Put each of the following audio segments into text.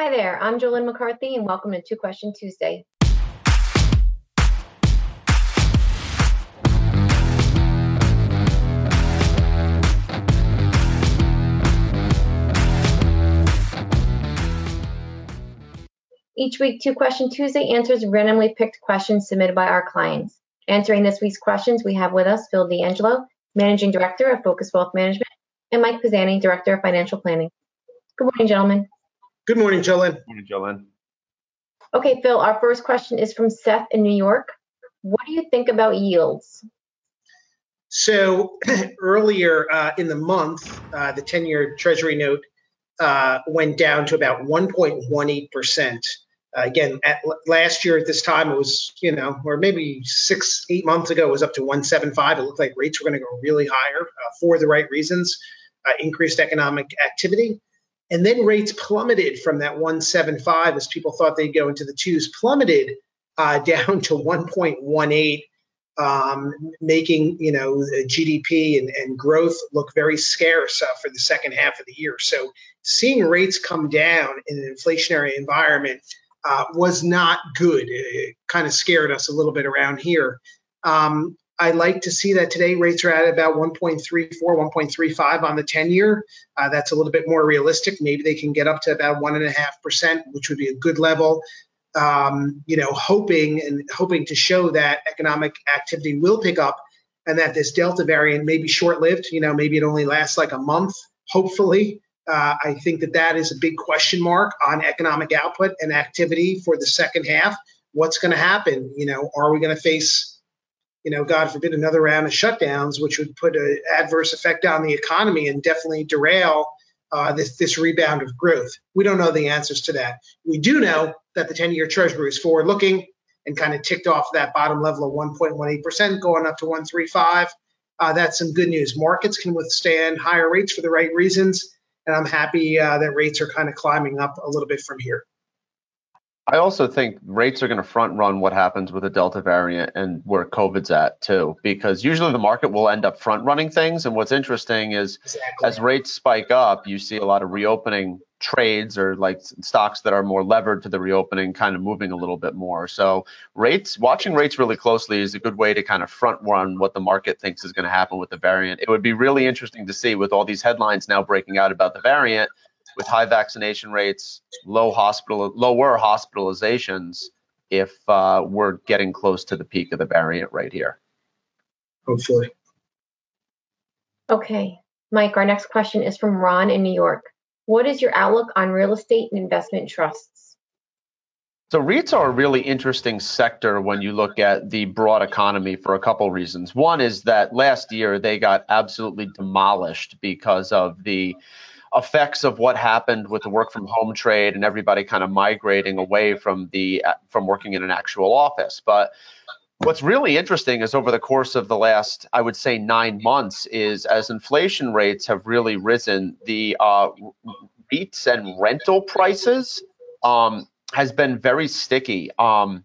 Hi there, I'm Jolynn McCarthy, and welcome to Two Question Tuesday. Each week, Two Question Tuesday answers randomly picked questions submitted by our clients. Answering this week's questions, we have with us Phil D'Angelo, Managing Director of Focus Wealth Management, and Mike Pisani, Director of Financial Planning. Good morning, gentlemen. Good morning, Jolynn. Good morning, Jolynn. Okay, Phil, our first question is from Seth in New York. What do you think about yields? So earlier uh, in the month, uh, the 10 year Treasury note uh, went down to about 1.18%. Uh, again, at, last year at this time, it was, you know, or maybe six, eight months ago, it was up to 175. It looked like rates were going to go really higher uh, for the right reasons, uh, increased economic activity. And then rates plummeted from that 175 as people thought they'd go into the twos, plummeted uh, down to 1.18, um, making you know GDP and, and, growth look very scarce uh, for the second half of the year. So seeing rates come down in an inflationary environment uh, was not good. It, it kind of scared us a little bit around here. Um, I like to see that today rates are at about 1.34, 1.35 on the 10 year. Uh, that's a little bit more realistic. Maybe they can get up to about one and a half percent, which would be a good level. Um, you know, hoping and hoping to show that economic activity will pick up and that this Delta variant may be short lived. You know, maybe it only lasts like a month, hopefully. Uh, I think that that is a big question mark on economic output and activity for the second half. What's going to happen? You know, are we going to face you know, God forbid, another round of shutdowns, which would put an adverse effect on the economy and definitely derail uh, this, this rebound of growth. We don't know the answers to that. We do know that the 10 year Treasury is forward looking and kind of ticked off that bottom level of 1.18%, going up to 135. Uh, that's some good news. Markets can withstand higher rates for the right reasons, and I'm happy uh, that rates are kind of climbing up a little bit from here. I also think rates are going to front run what happens with the Delta variant and where COVID's at too, because usually the market will end up front running things. And what's interesting is exactly. as rates spike up, you see a lot of reopening trades or like stocks that are more levered to the reopening kind of moving a little bit more. So rates, watching rates really closely is a good way to kind of front run what the market thinks is going to happen with the variant. It would be really interesting to see with all these headlines now breaking out about the variant with high vaccination rates, low hospital, lower hospitalizations, if uh, we're getting close to the peak of the variant right here. Hopefully. Okay, Mike. Our next question is from Ron in New York. What is your outlook on real estate and investment trusts? So REITs are a really interesting sector when you look at the broad economy for a couple reasons. One is that last year they got absolutely demolished because of the effects of what happened with the work from home trade and everybody kind of migrating away from the from working in an actual office but what's really interesting is over the course of the last i would say nine months is as inflation rates have really risen the uh, and rental prices um, has been very sticky um,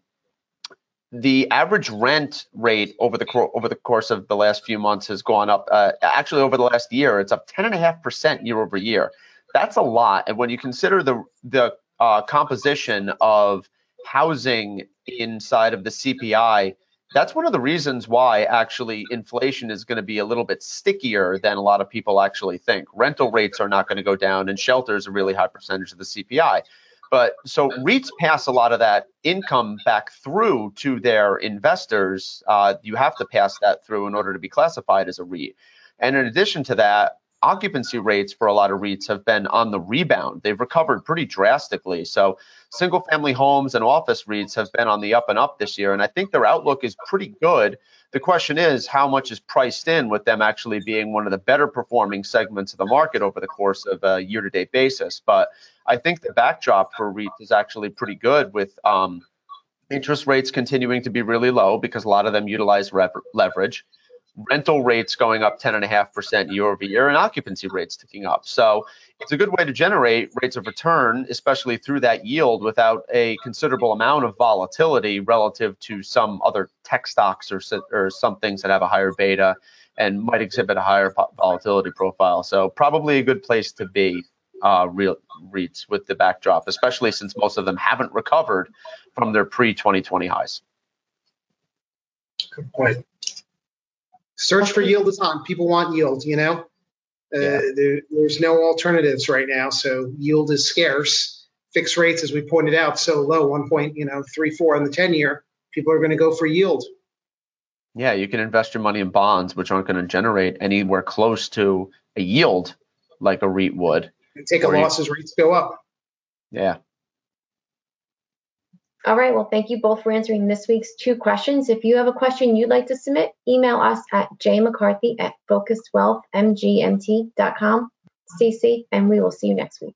the average rent rate over the over the course of the last few months has gone up. Uh, actually, over the last year, it's up 10.5 percent year over year. That's a lot, and when you consider the the uh, composition of housing inside of the CPI, that's one of the reasons why actually inflation is going to be a little bit stickier than a lot of people actually think. Rental rates are not going to go down, and shelter is a really high percentage of the CPI. But so REITs pass a lot of that income back through to their investors. Uh, you have to pass that through in order to be classified as a REIT. And in addition to that, occupancy rates for a lot of REITs have been on the rebound. They've recovered pretty drastically. So single family homes and office REITs have been on the up and up this year. And I think their outlook is pretty good. The question is how much is priced in with them actually being one of the better performing segments of the market over the course of a year to date basis. But I think the backdrop for REITs is actually pretty good with um, interest rates continuing to be really low because a lot of them utilize leverage, rental rates going up 10.5% year over year, and occupancy rates ticking up. So it's a good way to generate rates of return, especially through that yield without a considerable amount of volatility relative to some other tech stocks or, or some things that have a higher beta and might exhibit a higher volatility profile. So probably a good place to be uh, real REITs with the backdrop, especially since most of them haven't recovered from their pre 2020 highs. Good point. Search for yield is on. People want yield, you know? Uh, Yeah. there, there's no alternatives right now, so yield is scarce. Fixed rates, as we pointed out, so low, one point, you know, three, four on the 10 year. People are going to go for yield. Yeah, you can invest your money in bonds, which aren't going to generate anywhere close to a yield like a REIT would. And Take a Or you- loss as rates go up. Yeah. All right. Well, thank you both for answering this week's two questions. If you have a question you'd like to submit, email us at jmccarthy at focusedwealthmgmt.com. Stacey, and we will see you next week.